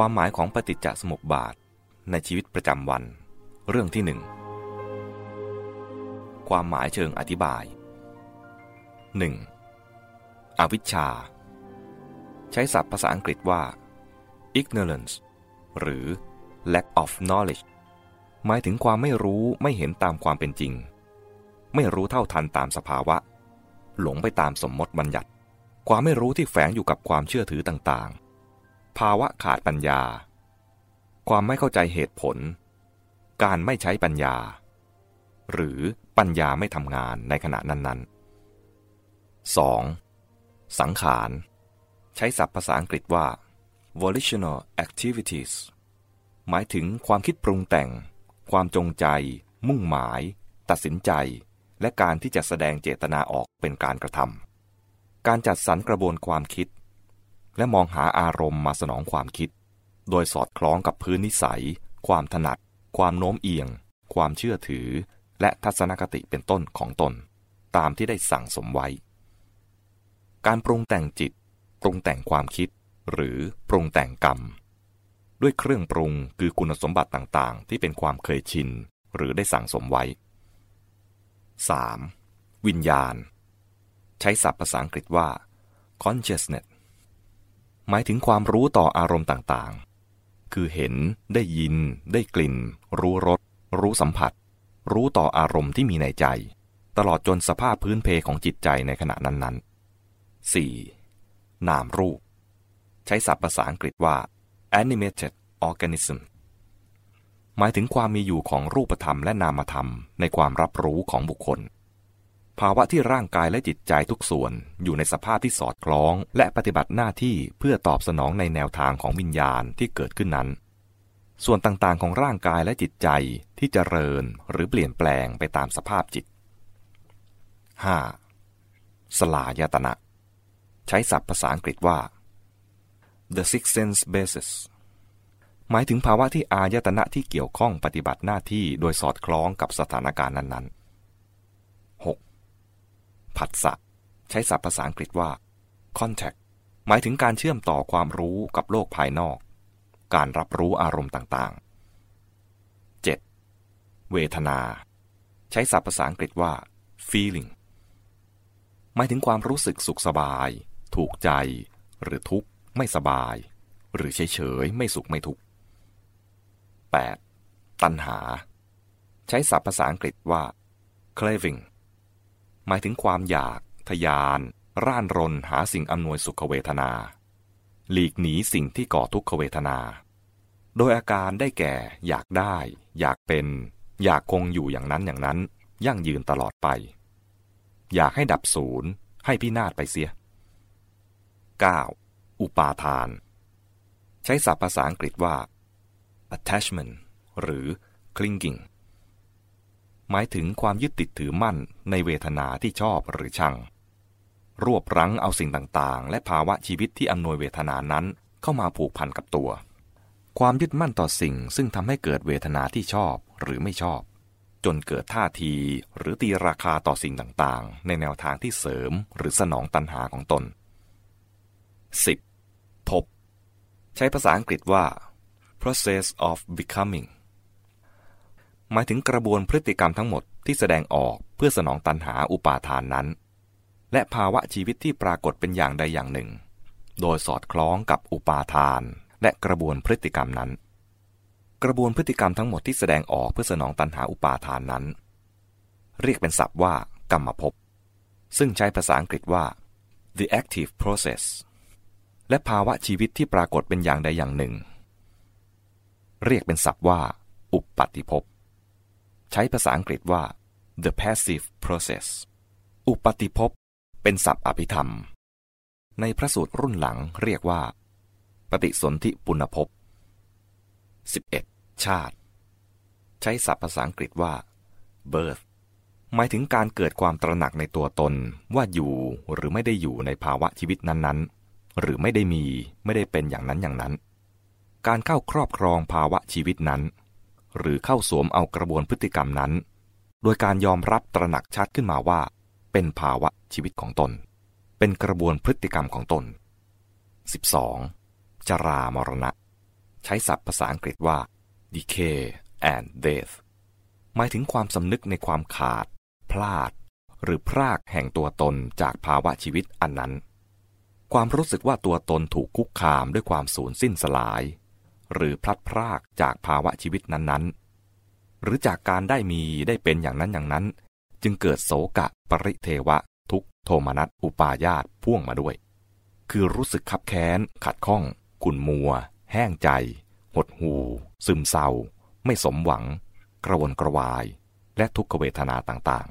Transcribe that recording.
ความหมายของปฏิจจสมุปบาท ในชีวิตประจำวัน เรื่องที่หนึ่งความหมายเชิงอธิบาย 1. อวิชชา ใช้ศัพท์ภาษาอังกฤษว่า ignorance หรือ lack of knowledge หมายถึงความไม่รู้ไม่เห็นตามความเป็นจริง ไม่รู้เท่าทันตามสภาวะ หลงไปตามสมมติบัญญัติ ความไม่รู้ที่แฝงอยู่กับความเชื่อถือต่าง ภาวะขาดปัญญา ความไม่เข้าใจเหตุผล การไม่ใช้ปัญญา หรือปัญญาไม่ทำงานในขณะนั้นๆ 2. สังขาร ใช้ศัพท์ภาษาอังกฤษว่า volitional activities หมายถึงความคิดปรุงแต่ง ความจงใจ มุ่งหมาย ตัดสินใจ และการที่จะแสดงเจตนาออกเป็นการกระทำการจัดสรรกระบวนความคิด และมองหาอารมณ์มาสนองความคิด โดยสอดคล้องกับพื้นนิสัย ความถนัด ความโน้มเอียง ความเชื่อถือ และทัศนคติเป็นต้นของตน ตามที่ได้สั่งสมไว้ การปรุงแต่งจิต ปรุงแต่งความคิด หรือปรุงแต่งกรรม ด้วยเครื่องปรุงคือคุณสมบัติต่างๆ ที่เป็นความเคยชิน หรือได้สั่งสมไว้ 3. วิญญาณ ใช้ศัพท์ภาษาอังกฤษว่า consciousness หมายถึงความรู้ต่ออารมณ์ต่างๆ คือเห็น ได้ยิน ได้กลิ่น รู้รส รู้สัมผัส รู้ต่ออารมณ์ที่มีในใจ ตลอดจนสภาพพื้นเพของจิตใจในขณะนั้นๆ 4. นามรูป ใช้ศัพท์ภาษาอังกฤษว่า animated organism หมายถึงความมีอยู่ของรูปธรรมและนามธรรมในความรับรู้ของบุคคล ภาวะที่ร่างกายและจิตใจทุกส่วน อยู่ในสภาพที่สอดคล้อง และปฏิบัติหน้าที่เพื่อตอบสนองในแนวทางของวิญญาณที่เกิดขึ้นนั้น ส่วนต่างๆ ของร่างกายและจิตใจที่จเจริญหรือเปลี่ยนแปลงไปตามสภาพจิต 5. สลายตนะ ใช้ศัพท์ภาษาอังกฤษว่า the six sense basis หมายถึงภาวะที่อายตนะที่เกี่ยวข้องปฏิบัติหน้าที่โดยสอดคล้องกับสถานการณ์นั้นๆ ผัสสะใช้ศัพท์ภาษาอังกฤษว่า contact หมายถึงการเชื่อมต่อความรู้กับโลกภายนอก การรับรู้อารมณ์ต่างๆ 7. เวทนา ใช้ศัพท์ภาษาอังกฤษว่า feeling หมายถึงความรู้สึกสุขสบาย ถูกใจ หรือทุกข์ไม่สบาย หรือเฉยๆไม่สุขไม่ทุกข์ 8. ตัณหา ใช้ศัพท์ภาษาอังกฤษว่า craving หมายถึงความอยากทยาน ร่านรนหาสิ่งอำนวยสุขเวทนา หลีกหนีสิ่งที่ก่อทุกขเวทนา โดยอาการได้แก่ อยากได้ อยากเป็น อยากคงอยู่อย่างนั้นอย่างนั้น ยั่งยืนตลอดไป อยากให้ดับศูนย์ให้พินาศไปเสีย 9. อุปาทาน ใช้ศัพท์ภาษาอังกฤษว่า attachment หรือ clinging หมายถึงความยึดติดถือมั่นในเวทนาที่ชอบหรือชัง รวบรั้งเอาสิ่งต่างๆ และภาวะชีวิตที่อำนวยเวทนานั้นเข้ามาผูกพันกับตัว ความยึดมั่นต่อสิ่งซึ่งทำให้เกิดเวทนาที่ชอบหรือไม่ชอบ จนเกิดท่าทีหรือตีราคาต่อสิ่งต่างๆ ในแนวทางที่เสริมหรือสนองตัณหาของตน 10. พบ ใช้ภาษาอังกฤษว่า process of becoming หมายถึงกระบวนพฤติกรรมทั้งหมดที่แสดงออกเพื่อสนองตันหาอุปาทานนั้น และภาวะชีวิตที่ปรากฏเป็นอย่างใดอย่างหนึ่ง โดยสอดคล้องกับอุปาทาน และกระบวนพฤติกรรมนั้น กระบวนพฤติกรรมทั้งหมดที่แสดงออกเพื่อสนองตันหาอุปาทานนั้น เรียกเป็นศัพท์ว่ากรรมภพซึ่งใช้ภาษาอังกฤษว่า the active process และภาวะชีวิตที่ปรากฏเป็นอย่างใดอย่างหนึ่ง เรียกเป็นศัพท์ว่า อุปปัติภพ ใช้ภาษาอังกฤษว่า the passive process อุปติภพเป็นศัพท์อภิธรรม ในพระสูตรรุ่นหลังเรียกว่า ปฏิสนธิปุณภพ 11. ชาติ ใช้ศัพท์ภาษาอังกฤษว่า birth หมายถึงการเกิดความตระหนักในตัวตนว่าอยู่หรือไม่ได้อยู่ในภาวะชีวิตนั้นๆ หรือไม่ได้มีไม่ได้เป็นอย่างนั้นอย่างนั้น การเข้าครอบครองภาวะชีวิตนั้น หรือเข้าสวมเอากระบวนพฤติกรรมนั้น โดยการยอมรับตระหนักชัดขึ้นมาว่า เป็นภาวะชีวิตของตน เป็นกระบวนพฤติกรรมของตน 12. จรามรณะ ใช้ศัพท์ภาษาอังกฤษว่า decay and death หมายถึงความสำนึกในความขาด พลาด หรือพรากแห่งตัวตนจากภาวะชีวิตอันนั้น ความรู้สึกว่าตัวตนถูกคุกคามด้วยความสูญสิ้นสลาย หรือพลัดพรากจากภาวะชีวิตนั้นๆ หรือจากการได้มีได้เป็นอย่างนั้นอย่างนั้น จึงเกิดโศกะปริเทวะ ทุกโทมนัสอุปาญาตพ่วงมาด้วย คือรู้สึกขับแค้น ขัดข้อง ขุ่นมัว แห้งใจ หดหู ซึมเศร้า ไม่สมหวัง กระวนกระวาย และทุกขเวทนาต่าง